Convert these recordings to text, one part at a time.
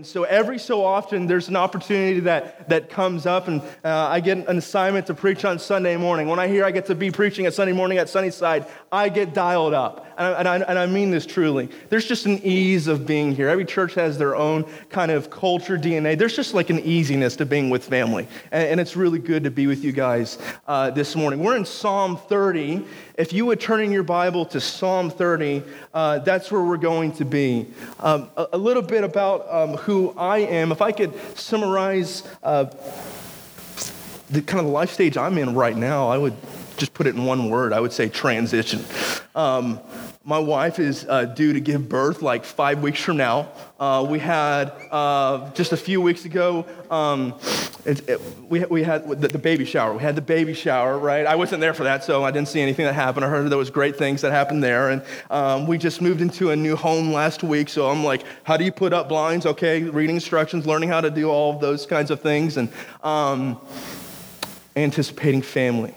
And so every so often, there's an opportunity that, that comes up, and uh, I get an assignment to preach on Sunday morning. When I hear I get to be preaching at Sunday morning at Sunnyside, I get dialed up. And I, and I, mean this truly. There's just an ease of being here. Every church has their own kind of culture, DNA. There's just like an easiness to being with family. And, and it's really good to be with you guys uh, this morning. We're in Psalm 30. If you would turn in your Bible to Psalm 30, uh, that's where we're going to be. Um, a, a, little bit about um, who I am. If I could summarize uh, the kind of the life stage I'm in right now, I would just put it in one word. I would say transition. Um, my wife is uh, due to give birth like five weeks from now. Uh, we had uh, just a few weeks ago, um, it, it, we, we had the, the, baby shower. We had the baby shower, right? I wasn't there for that, so I didn't see anything that happened. I heard there was great things that happened there. And um, we just moved into a new home last week, so I'm like, how do you put up blinds? Okay, reading instructions, learning how to do all of those kinds of things, and um, anticipating family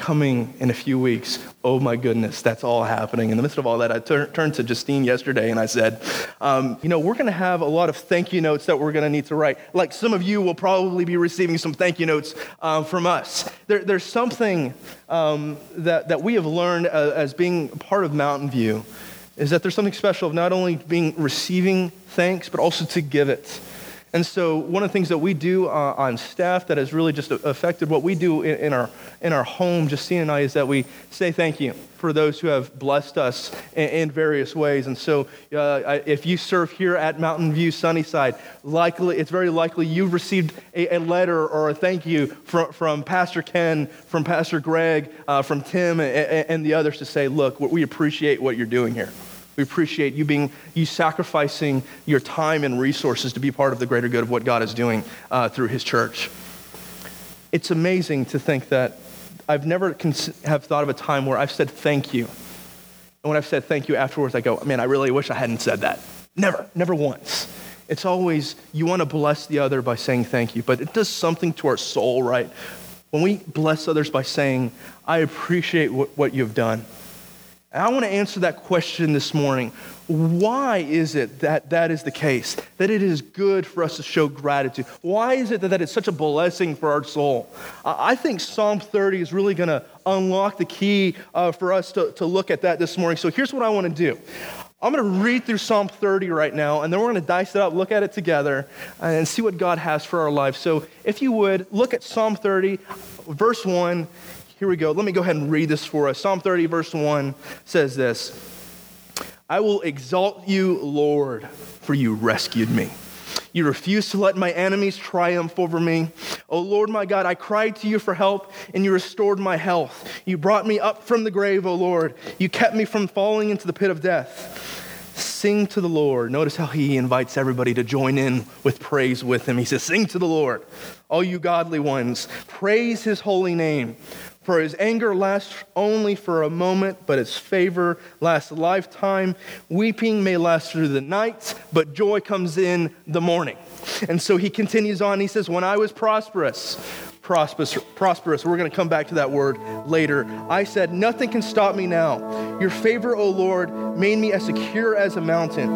coming in a few weeks. Oh my goodness, that's all happening. In the midst of all that, I tur- turned to Justine yesterday and I said, um, You know, we're going to have a lot of thank you notes that we're going to need to write. Like some of you will probably be receiving some thank you notes um, from us. There, there's something um, that, that we have learned uh, as being part of Mountain View is that there's something special of not only being receiving thanks, but also to give it. And so, one of the things that we do uh, on staff that has really just affected what we do in, in, our, in our home, Justine and I, is that we say thank you for those who have blessed us in, in various ways. And so, uh, if you serve here at Mountain View Sunnyside, likely, it's very likely you've received a, a letter or a thank you from, from Pastor Ken, from Pastor Greg, uh, from Tim, and, and the others to say, look, we appreciate what you're doing here. We appreciate you being, you sacrificing your time and resources to be part of the greater good of what God is doing uh, through His church. It's amazing to think that I've never cons- have thought of a time where I've said thank you. And when I've said thank you afterwards, I go, man, I really wish I hadn't said that. Never, never once. It's always, you want to bless the other by saying thank you, but it does something to our soul, right? When we bless others by saying, I appreciate what, what you've done. And I want to answer that question this morning. Why is it that that is the case? That it is good for us to show gratitude? Why is it that, that it's such a blessing for our soul? Uh, I think Psalm 30 is really going to unlock the key uh, for us to, to look at that this morning. So here's what I want to do. I'm going to read through Psalm 30 right now, and then we're going to dice it up, look at it together, and see what God has for our lives. So if you would, look at Psalm 30, verse 1 here we go. Let me go ahead and read this for us. Psalm 30, verse 1 says this I will exalt you, Lord, for you rescued me. You refused to let my enemies triumph over me. O Lord my God, I cried to you for help, and you restored my health. You brought me up from the grave, O Lord. You kept me from falling into the pit of death. Sing to the Lord. Notice how he invites everybody to join in with praise with him. He says, Sing to the Lord, all you godly ones. Praise his holy name. For his anger lasts only for a moment, but his favor lasts a lifetime. Weeping may last through the night, but joy comes in the morning. And so he continues on. He says, When I was prosperous, prosperous, prosperous. We're going to come back to that word later. I said, Nothing can stop me now. Your favor, O Lord, made me as secure as a mountain.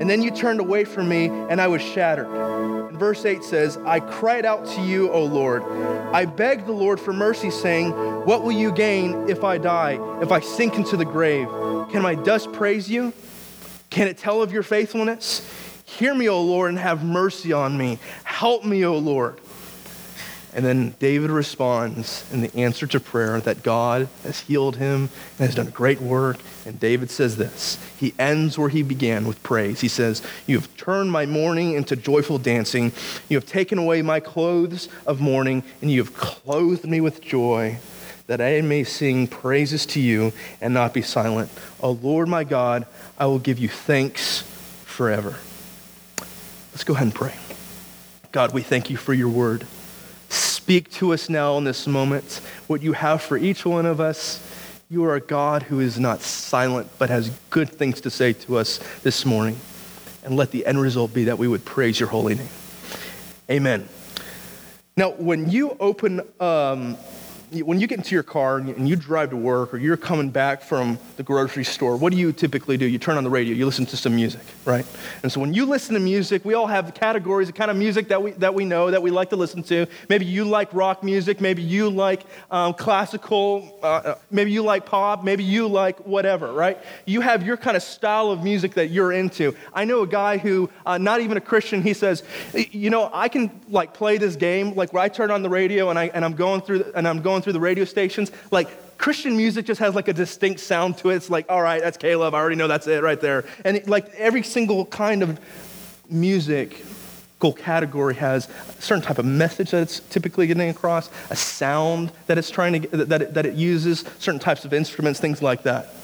And then you turned away from me, and I was shattered verse 8 says, I cried out to you, O Lord. I begged the Lord for mercy, saying, What will you gain if I die, if I sink into the grave? Can my dust praise you? Can it tell of your faithfulness? Hear me, O Lord, and have mercy on me. Help me, O Lord. And then David responds in the answer to prayer that God has healed him and has done a great work. And David says this. He ends where he began with praise. He says, You have turned my mourning into joyful dancing. You have taken away my clothes of mourning, and you have clothed me with joy, that I may sing praises to you and not be silent. O Lord my God, I will give you thanks forever. Let's go ahead and pray. God, we thank you for your word. Speak to us now in this moment what you have for each one of us. You are a God who is not silent, but has good things to say to us this morning. And let the end result be that we would praise your holy name. Amen. Now, when you open um, when you get into your car and you drive to work or you're coming back from the grocery store, what do you typically do? You turn on the radio, you listen to some music, right? And so when you listen to music, we all have categories, the kind of music that we, that we know, that we like to listen to. Maybe you like rock music, maybe you like um, classical, uh, uh maybe you like pop, maybe you like whatever, right? You have your kind of style of music that you're into. I know a guy who, uh, not even a Christian, he says, you know, I can like play this game, like where I turn on the radio and, I, and I'm going through, and I'm going going through the radio stations, like Christian music just has like a distinct sound to it. It's like, all right, that's K-LOVE. I already know that's it right there. And it, like every single kind of music category has a certain type of message that it's typically getting across, a sound that it's trying to that it, that it uses, certain types of instruments, things like that.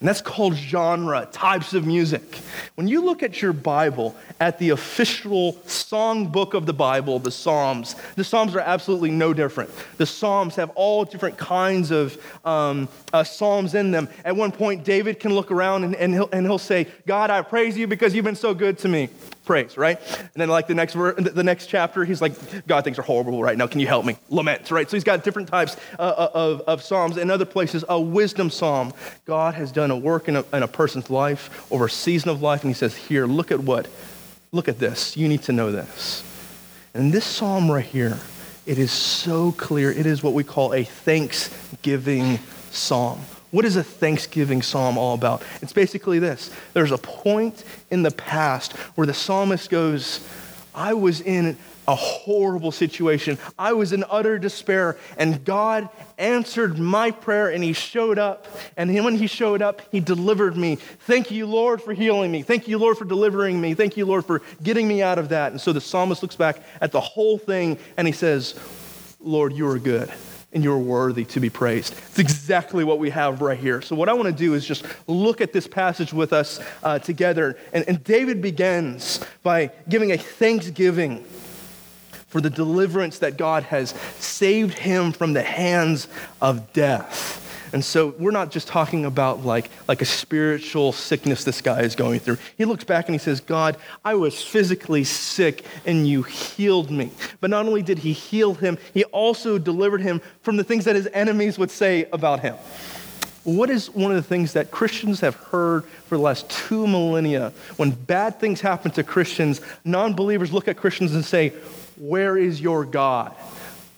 And that's called genre, types of music. When you look at your Bible, at the official song book of the Bible, the Psalms, the Psalms are absolutely no different. The Psalms have all different kinds of um, uh, Psalms in them. At one point, David can look around and, and, he'll, and he'll say, God, I praise you because you've been so good to me praise, right? And then like the next the next chapter, he's like, God, things are horrible right now. Can you help me? Laments, right? So he's got different types uh, uh, of, of psalms. In other places, a wisdom psalm. God has done a work in a, in a person's life over a season of life, and he says, here, look at what, look at this. You need to know this. And this psalm right here, it is so clear. It is what we call a thanksgiving psalm. What is a Thanksgiving psalm all about? It's basically this there's a point in the past where the psalmist goes, I was in a horrible situation. I was in utter despair, and God answered my prayer, and He showed up. And when He showed up, He delivered me. Thank you, Lord, for healing me. Thank you, Lord, for delivering me. Thank you, Lord, for getting me out of that. And so the psalmist looks back at the whole thing, and he says, Lord, you are good and you're worthy to be praised. It's exactly what we have right here. So, what I want to do is just look at this passage with us uh, together. And, and David begins by giving a thanksgiving for the deliverance that God has saved him from the hands of death. And so we're not just talking about like, like a spiritual sickness this guy is going through. He looks back and he says, God, I was physically sick and you healed me. But not only did he heal him, he also delivered him from the things that his enemies would say about him. What is one of the things that Christians have heard for the last two millennia? When bad things happen to Christians, non believers look at Christians and say, Where is your God?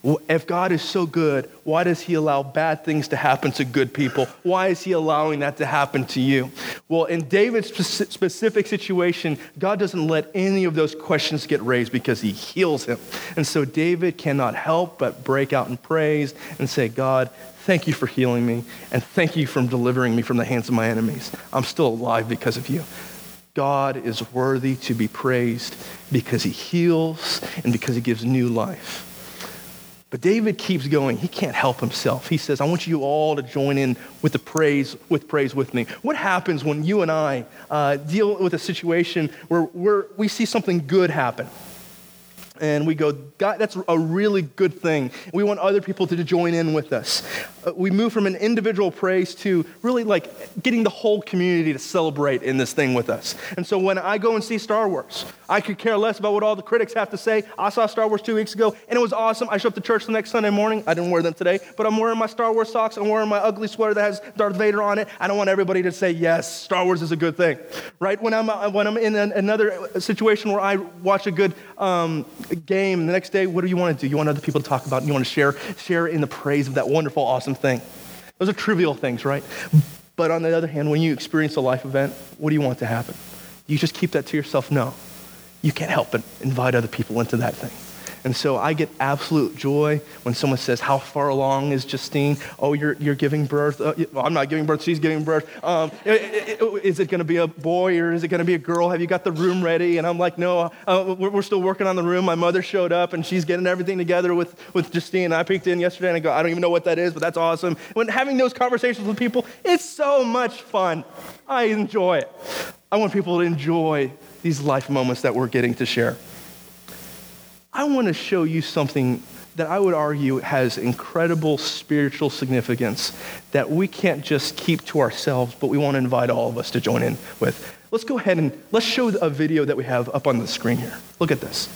If God is so good, why does He allow bad things to happen to good people? Why is He allowing that to happen to you? Well, in David's specific situation, God doesn't let any of those questions get raised because He heals him. And so David cannot help but break out in praise and say, God, thank you for healing me, and thank you for delivering me from the hands of my enemies. I'm still alive because of you. God is worthy to be praised because He heals and because He gives new life. But David keeps going. He can't help himself. He says, I want you all to join in with the praise, with praise with me. What happens when you and I uh, deal with a situation where we we see something good happen? And we go, God, that's a really good thing. We want other people to join in with us. Uh, we move from an individual praise to really like getting the whole community to celebrate in this thing with us. And so when I go and see Star Wars, I could care less about what all the critics have to say. I saw Star Wars two weeks ago, and it was awesome. I show up to church the next Sunday morning. I didn't wear them today, but I'm wearing my Star Wars socks. I'm wearing my ugly sweater that has Darth Vader on it. I don't want everybody to say, yes, Star Wars is a good thing, right? When I'm, uh, when I'm in another situation where I watch a good um, game. The next day, what do you want to do? You want other people to talk about. And you want to share, share in the praise of that wonderful, awesome thing. Those are trivial things, right? But on the other hand, when you experience a life event, what do you want to happen? You just keep that to yourself? No. You can't help but invite other people into that thing. And so I get absolute joy when someone says, How far along is Justine? Oh, you're, you're giving birth. Uh, well, I'm not giving birth, she's giving birth. Um, is it going to be a boy or is it going to be a girl? Have you got the room ready? And I'm like, No, uh, we're, we're, still working on the room. My mother showed up and she's getting everything together with, with Justine. I peeked in yesterday and I go, I don't even know what that is, but that's awesome. When having those conversations with people, it's so much fun. I enjoy it. I want people to enjoy these life moments that we're getting to share. I want to show you something that I would argue has incredible spiritual significance that we can't just keep to ourselves, but we want to invite all of us to join in with. Let's go ahead and let's show a video that we have up on the screen here. Look at this.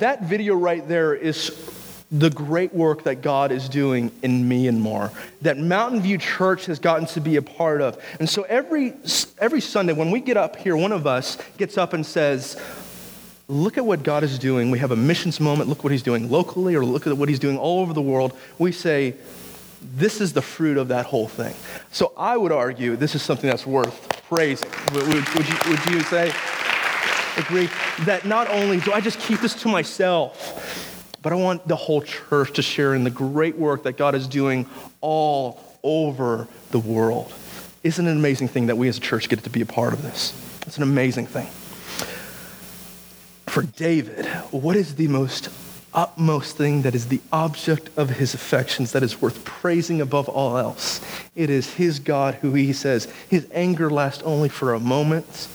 That video right there is the great work that God is doing in Myanmar, that Mountain View Church has gotten to be a part of. And so every, every Sunday, when we get up here, one of us gets up and says, Look at what God is doing. We have a missions moment. Look what He's doing locally, or look at what He's doing all over the world. We say, This is the fruit of that whole thing. So I would argue this is something that's worth praising. Would, would, would you, would you say? Agree? That not only do I just keep this to myself, but I want the whole church to share in the great work that God is doing all over the world. Isn't it an amazing thing that we as a church get to be a part of this? It's an amazing thing. For David, what is the most utmost thing that is the object of his affections that is worth praising above all else? It is his God who he says, his anger lasts only for a moment,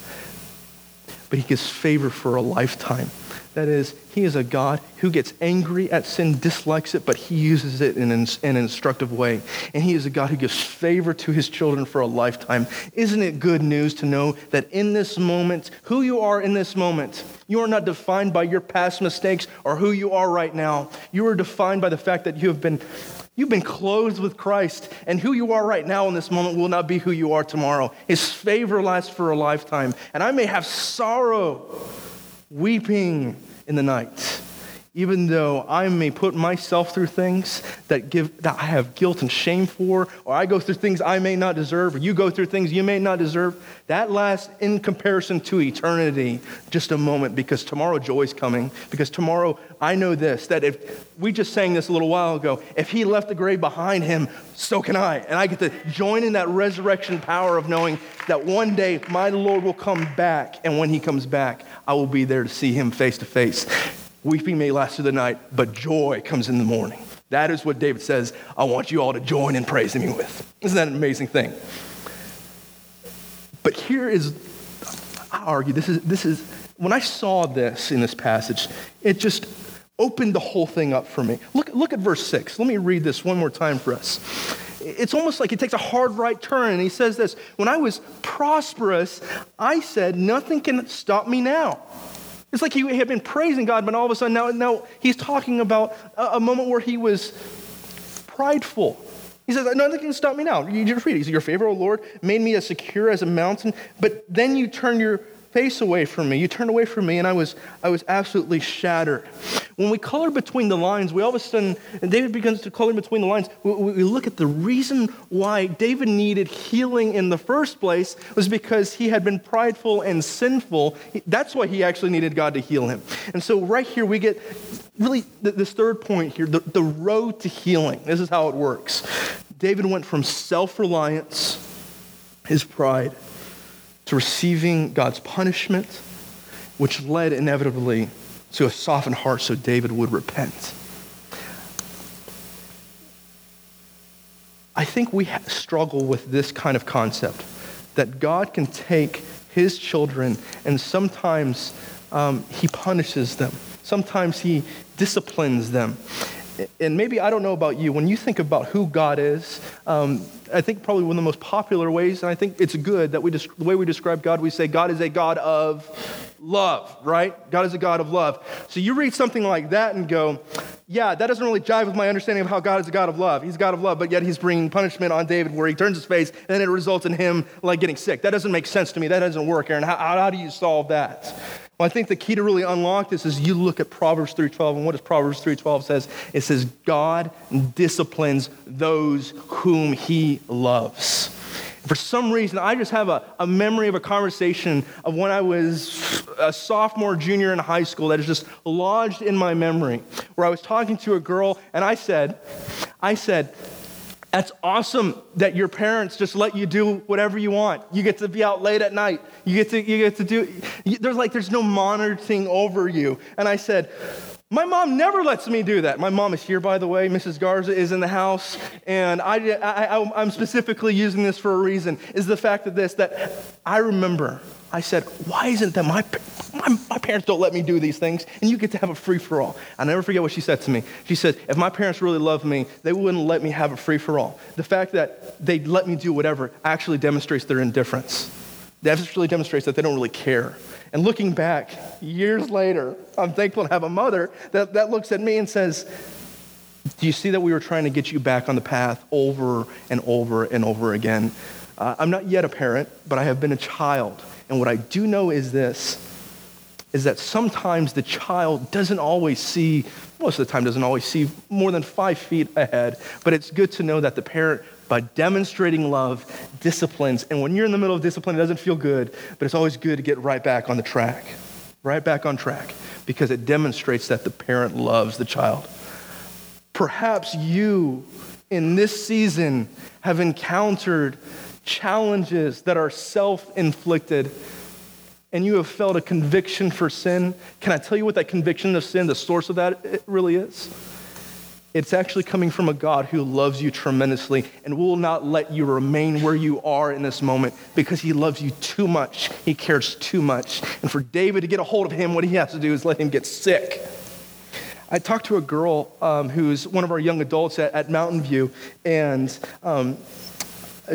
but he gives favor for a lifetime. That is, he is a God who gets angry at sin, dislikes it, but he uses it in an, in an, instructive way. And he is a God who gives favor to his children for a lifetime. Isn't it good news to know that in this moment, who you are in this moment, you are not defined by your past mistakes or who you are right now. You are defined by the fact that you have been You've been clothed with Christ, and who you are right now in this moment will not be who you are tomorrow. His favor lasts for a lifetime. And I may have sorrow weeping in the night. Even though I may put myself through things that, give, that I have guilt and shame for, or I go through things I may not deserve, or you go through things you may not deserve, that lasts in comparison to eternity just a moment because tomorrow joy is coming. Because tomorrow I know this that if we just sang this a little while ago, if he left the grave behind him, so can I. And I get to join in that resurrection power of knowing that one day my Lord will come back, and when he comes back, I will be there to see him face to face. Weeping may last through the night, but joy comes in the morning. That is what David says, I want you all to join in praising me with. Isn't that an amazing thing? But here is, I argue, this is, this is, when I saw this in this passage, it just opened the whole thing up for me. Look, look at verse 6. Let me read this one more time for us. It's almost like he takes a hard right turn and he says this When I was prosperous, I said, Nothing can stop me now. It's like he had been praising God, but all of a sudden now, now he's talking about a, moment where he was prideful. He says, Nothing can stop me now. You just read it. He says, Your favor, O Lord, made me as secure as a mountain, but then you turn your face away from me. You turned away from me, and I was, I was absolutely shattered. When we color between the lines, we all of a sudden, and David begins to color between the lines, we, we look at the reason why David needed healing in the first place was because he had been prideful and sinful. That's why he actually needed God to heal him. And so, right here, we get really this third point here the, the road to healing. This is how it works. David went from self reliance, his pride, to receiving God's punishment, which led inevitably to a softened heart so David would repent. I think we struggle with this kind of concept that God can take his children and sometimes um, he punishes them, sometimes he disciplines them and maybe I don't know about you, when you think about who God is, um, I think probably one of the most popular ways, and I think it's good that we the way we describe God, we say God is a God of love, right? God is a God of love. So you read something like that and go, yeah, that doesn't really jive with my understanding of how God is a God of love. He's God of love, but yet he's bringing punishment on David where he turns his face and it results in him like getting sick. That doesn't make sense to me. That doesn't work, Aaron. How, how do you solve that? Well, I think the key to really unlock this is you look at Proverbs 3:12 and what does Proverbs 3:12 says? It says God disciplines those whom he loves. For some reason, I just have a, a memory of a conversation of when I was a sophomore, junior in high school that is just lodged in my memory, where I was talking to a girl and I said, I said, that's awesome that your parents just let you do whatever you want. You get to be out late at night. You get to, you get to do, there's like, there's no monitoring over you. And I said, my mom never lets me do that. My mom is here, by the way. Mrs. Garza is in the house. And I, I, I'm specifically using this for a reason, is the fact of this, that I remember I said, why isn't that my, my, my, parents don't let me do these things and you get to have a free for all? i never forget what she said to me. She said, if my parents really loved me, they wouldn't let me have a free for all. The fact that they let me do whatever actually demonstrates their indifference. That actually demonstrates that they don't really care. And looking back years later, I'm thankful to have a mother that, that looks at me and says, Do you see that we were trying to get you back on the path over and over and over again? Uh, I'm not yet a parent, but I have been a child. And what I do know is this is that sometimes the child doesn't always see, most of the time, doesn't always see more than five feet ahead. But it's good to know that the parent, by demonstrating love, disciplines. And when you're in the middle of discipline, it doesn't feel good, but it's always good to get right back on the track, right back on track, because it demonstrates that the parent loves the child. Perhaps you in this season have encountered challenges that are self inflicted and you have felt a conviction for sin, can I tell you what that conviction of sin, the source of that it really is? It's actually coming from a God who loves you tremendously and will not let you remain where you are in this moment because he loves you too much. He cares too much. And for David to get a hold of him, what he has to do is let him get sick. I talked to a girl um, who's one of our young adults at, at Mountain View, and um,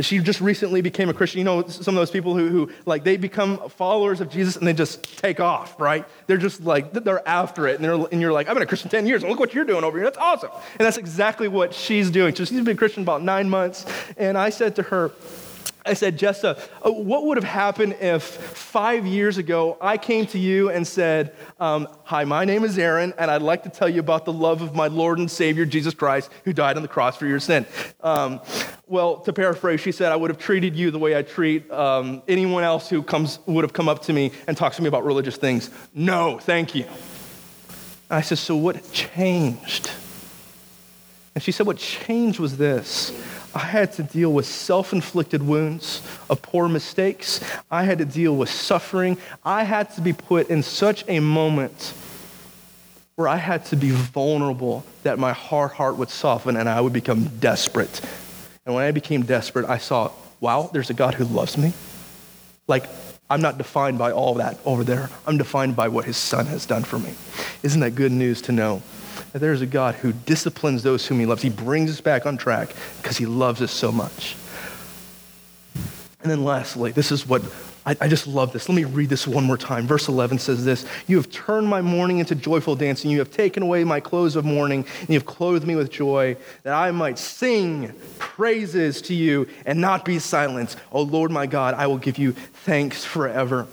she just recently became a Christian. You know, some of those people who, who, like, they become followers of Jesus and they just take off, right? They're just like, they're after it. And, they're, and you're like, I've been a Christian 10 years and look what you're doing over here. That's awesome. And that's exactly what she's doing. So she's been a Christian about nine months. And I said to her, I said, Jessa, uh, what would have happened if five years ago I came to you and said, um, Hi, my name is Aaron, and I'd like to tell you about the love of my Lord and Savior, Jesus Christ, who died on the cross for your sin? Um, well, to paraphrase, she said, I would have treated you the way I treat um, anyone else who comes, would have come up to me and talked to me about religious things. No, thank you. I said, So what changed? And she said, What changed was this. I had to deal with self inflicted wounds of poor mistakes. I had to deal with suffering. I had to be put in such a moment where I had to be vulnerable that my hard heart would soften and I would become desperate. And when I became desperate, I saw, wow, there's a God who loves me. Like, I'm not defined by all that over there. I'm defined by what his son has done for me. Isn't that good news to know? That there's a God who disciplines those whom he loves. He brings us back on track because he loves us so much. And then lastly, this is what I, I, just love this. Let me read this one more time. Verse 11 says this You have turned my mourning into joyful dancing. You have taken away my clothes of mourning, and you have clothed me with joy, that I might sing praises to you and not be silent. O Lord my God, I will give you thanks forever.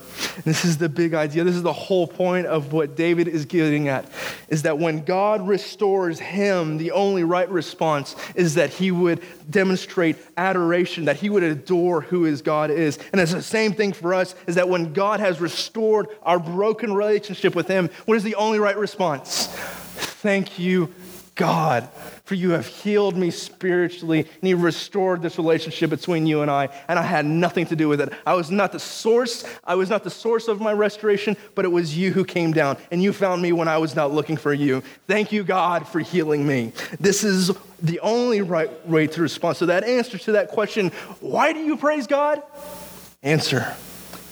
This is the big idea. This is the whole point of what David is getting at is that when God restores him, the only right response is that he would demonstrate adoration, that he would adore who his God is. And it's the same thing for us is that when God has restored our broken relationship with him, what is the only right response? Thank you, God, for you have healed me spiritually and you restored this relationship between you and I, and I had nothing to do with it. I was not the source, I was not the source of my restoration, but it was you who came down and you found me when I was not looking for you. Thank you, God, for healing me. This is the only right way to respond. So that answer to that question, why do you praise God? Answer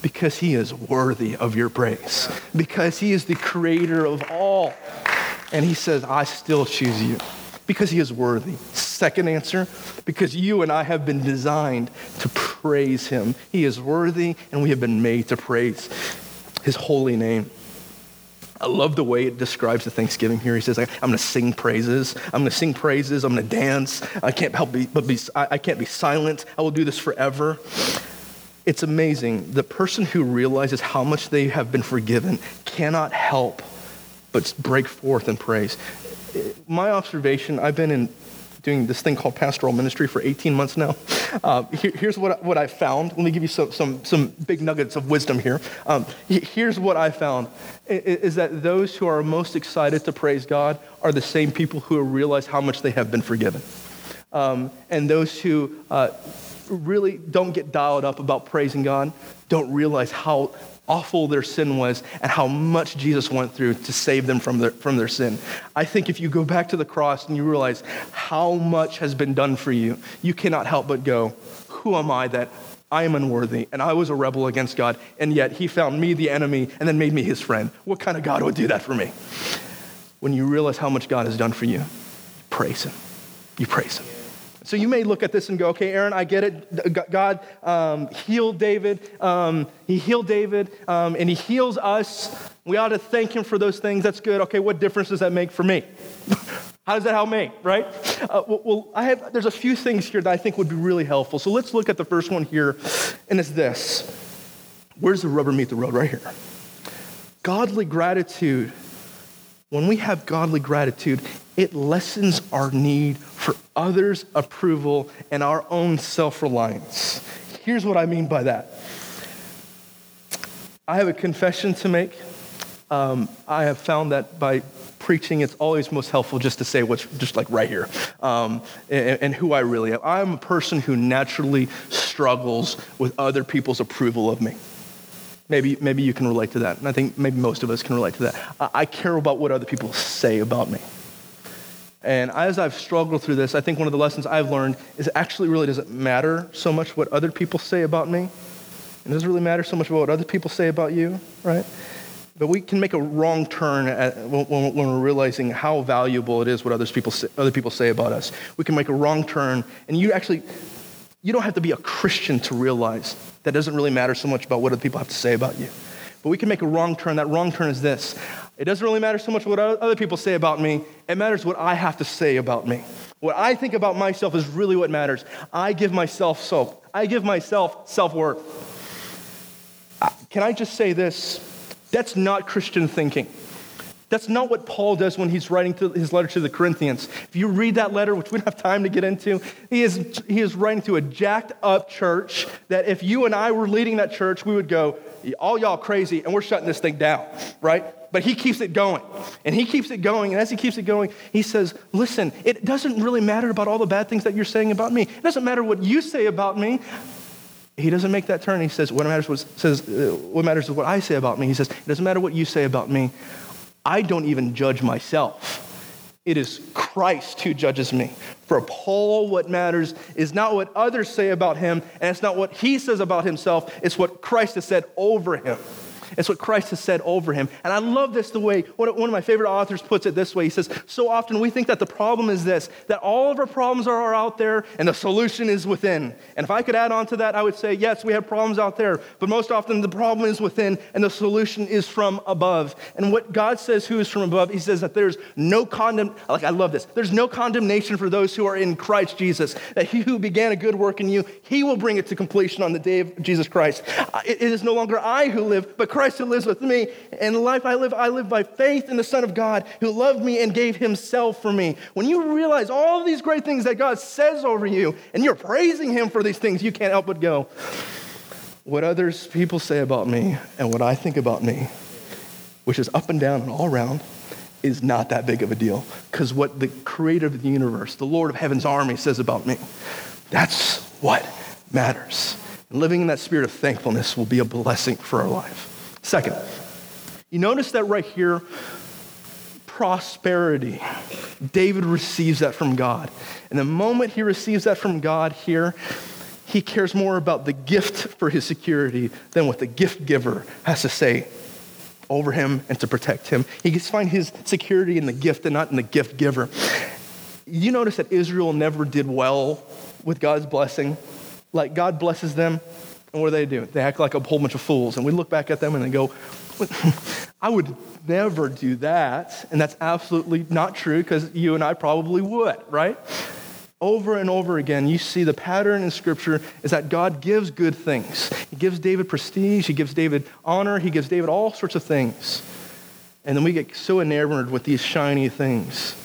because he is worthy of your praise, because he is the creator of all. And he says, I still choose you because he is worthy. Second answer, because you and I have been designed to praise him. He is worthy, and we have been made to praise his holy name. I love the way it describes the Thanksgiving here. He says, I'm going to sing praises. I'm going to sing praises. I'm going to dance. I can't help be, but be, I can't be silent. I will do this forever. It's amazing. The person who realizes how much they have been forgiven cannot help but break forth in praise. My observation, I've been in doing this thing called pastoral ministry for 18 months now. Uh, here, here's what, what I found. Let me give you some, some, some big nuggets of wisdom here. Um, here's what I found is that those who are most excited to praise God are the same people who realize how much they have been forgiven. Um, and those who uh, really don't get dialed up about praising God don't realize how awful their sin was and how much Jesus went through to save them from their, from their sin. I think if you go back to the cross and you realize how much has been done for you, you cannot help but go, Who am I that I am unworthy and I was a rebel against God, and yet He found me the enemy and then made me His friend? What kind of God would do that for me? When you realize how much God has done for you, praise Him. You praise Him. So you may look at this and go, okay, Aaron, I get it. God um, healed David. Um, he healed David, um, and he heals us. We ought to thank him for those things. That's good. Okay, what difference does that make for me? How does that help me, right? Uh, well, I have, there's a few things here that I think would be really helpful. So let's look at the first one here, and it's this. Where's the rubber meet the road? Right here. Godly gratitude. When we have godly gratitude, it lessens our need for others' approval and our own self reliance. Here's what I mean by that I have a confession to make. Um, I have found that by preaching, it's always most helpful just to say what's just like right here um, and, and, who I really am. I'm a person who naturally struggles with other people's approval of me. Maybe, maybe you can relate to that. And I think maybe most of us can relate to that. I, I care about what other people say about me. And as I've struggled through this, I think one of the lessons I've learned is it actually really doesn't matter so much what other people say about me. It doesn't really matter so much about what other people say about you, right? But we can make a wrong turn at, when, when, we're realizing how valuable it is what others people say, other people say about us. We can make a wrong turn, and you actually, you don't have to be a Christian to realize that doesn't really matter so much about what other people have to say about you. But we can make a wrong turn. That wrong turn is this it doesn't really matter so much what other people say about me, it matters what I have to say about me. What I think about myself is really what matters. I give myself self. I give myself self worth. Uh, can I just say this? That's not Christian thinking. That's not what Paul does when he's writing his letter to the Corinthians. If you read that letter, which we don't have time to get into, he is, he is writing to a jacked up church that if you and I were leading that church, we would go, all y'all crazy, and we're shutting this thing down, right? But he keeps it going. And he keeps it going. And as he keeps it going, he says, Listen, it doesn't really matter about all the bad things that you're saying about me. It doesn't matter what you say about me. He doesn't make that turn. He says, What matters, was, says, uh, what matters is what I say about me. He says, It doesn't matter what you say about me. I don't even judge myself. It is Christ who judges me. For Paul, what matters is not what others say about him, and it's not what he says about himself, it's what Christ has said over him. It's what Christ has said over him. And I love this the way one of my favorite authors puts it this way. He says, So often we think that the problem is this, that all of our problems are out there and the solution is within. And if I could add on to that, I would say, Yes, we have problems out there, but most often the problem is within and the solution is from above. And what God says, who is from above, He says that there's no condemn, like I love this, there's no condemnation for those who are in Christ Jesus. That He who began a good work in you, He will bring it to completion on the day of Jesus Christ. It is no longer I who live, but Christ who lives with me. And the life I live, I live by faith in the Son of God who loved me and gave himself for me. When you realize all these great things that God says over you and you're praising him for these things, you can't help but go, what others people say about me and what I think about me, which is up and down and all around, is not that big of a deal. Because what the creator of the universe, the Lord of heaven's army, says about me, that's what matters. Living in that spirit of thankfulness will be a blessing for our life. Second, you notice that right here, prosperity. David receives that from God. And the moment he receives that from God here, he cares more about the gift for his security than what the gift giver has to say over him and to protect him. He gets find his security in the gift and not in the gift giver. You notice that Israel never did well with God's blessing. Like God blesses them, and what do they do? They act like a whole bunch of fools. And we look back at them and they go, I would never do that. And that's absolutely not true because you and I probably would, right? Over and over again, you see the pattern in Scripture is that God gives good things. He gives David prestige, He gives David honor, He gives David all sorts of things. And then we get so enamored with these shiny things.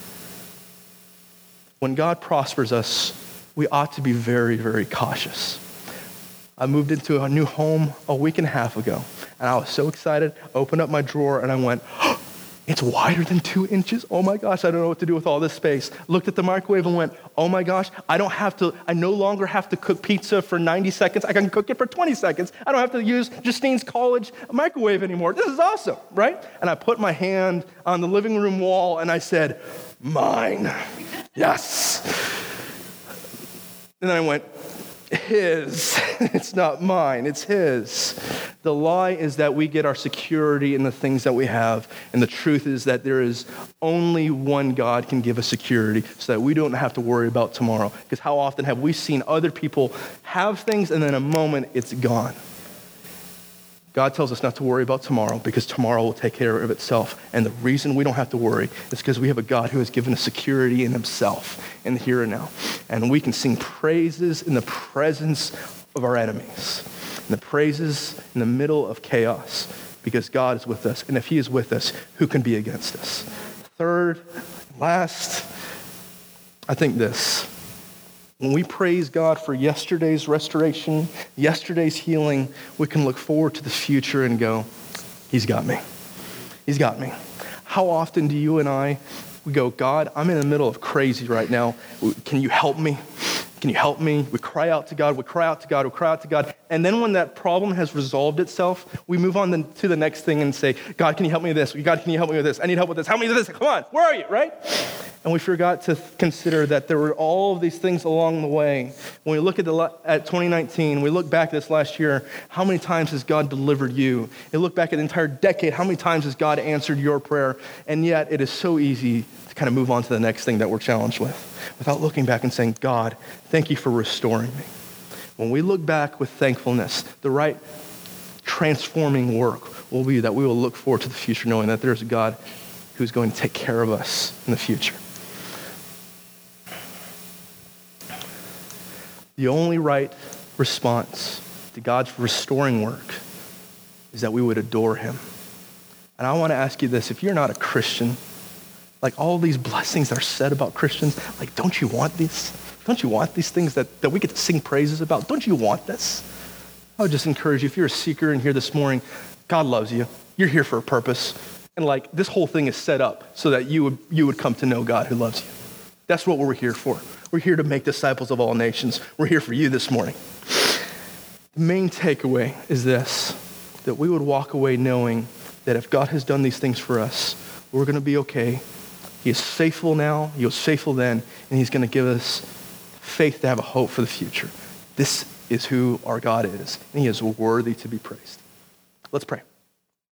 When God prospers us, we ought to be very, very cautious. I moved into a new home a week and a half ago, and I was so excited. Opened up my drawer, and I went, oh, it's wider than two inches. Oh my gosh, I don't know what to do with all this space. Looked at the microwave and went, oh my gosh, I don't have to, I no longer have to cook pizza for 90 seconds. I can cook it for 20 seconds. I don't have to use Justine's college microwave anymore. This is awesome, right? And I put my hand on the living room wall and I said, mine. Yes. And then I went, his. It's not mine, it's his. The lie is that we get our security in the things that we have. And the truth is that there is only one God can give us security so that we don't have to worry about tomorrow. Because how often have we seen other people have things and then a moment it's gone? God tells us not to worry about tomorrow because tomorrow will take care of itself. And the reason we don't have to worry is because we have a God who has given us security in himself in the here and now. And we can sing praises in the presence of our enemies, in the praises in the middle of chaos because God is with us. And if he is with us, who can be against us? Third, last, I think this when we praise God for yesterday's restoration, yesterday's healing, we can look forward to the future and go, He's got me. He's got me. How often do you and I we go, God, I'm in the middle of crazy right now. Can you help me? Can you help me? We cry out to God, we cry out to God, we cry out to God. And then when that problem has resolved itself, we move on to the next thing and say, God, can you help me with this? God, can you help me with this? I need help with this. Help me with this. Come on, where are you, right? And we forgot to consider that there were all of these things along the way. When we look at, the, at 2019, we look back this last year, how many times has God delivered you? You look back at the entire decade, how many times has God answered your prayer? And yet it is so easy to kind of move on to the next thing that we're challenged with without looking back and saying, God, thank you for restoring me. When we look back with thankfulness, the right transforming work will be that we will look forward to the future knowing that there's a God who's going to take care of us in the future. The only right response to God's restoring work is that we would adore him. And I want to ask you this if you're not a Christian, like all these blessings that are said about Christians, like, don't you want these? Don't you want these things that, that we get to sing praises about? Don't you want this? I would just encourage you, if you're a seeker in here this morning, God loves you. You're here for a purpose. And like this whole thing is set up so that you would, you would come to know God who loves you. That's what we're here for. We're here to make disciples of all nations. We're here for you this morning. The main takeaway is this that we would walk away knowing that if God has done these things for us, we're going to be okay. He is faithful now, He was faithful then, and He's going to give us faith to have a hope for the future. This is who our God is, and He is worthy to be praised. Let's pray.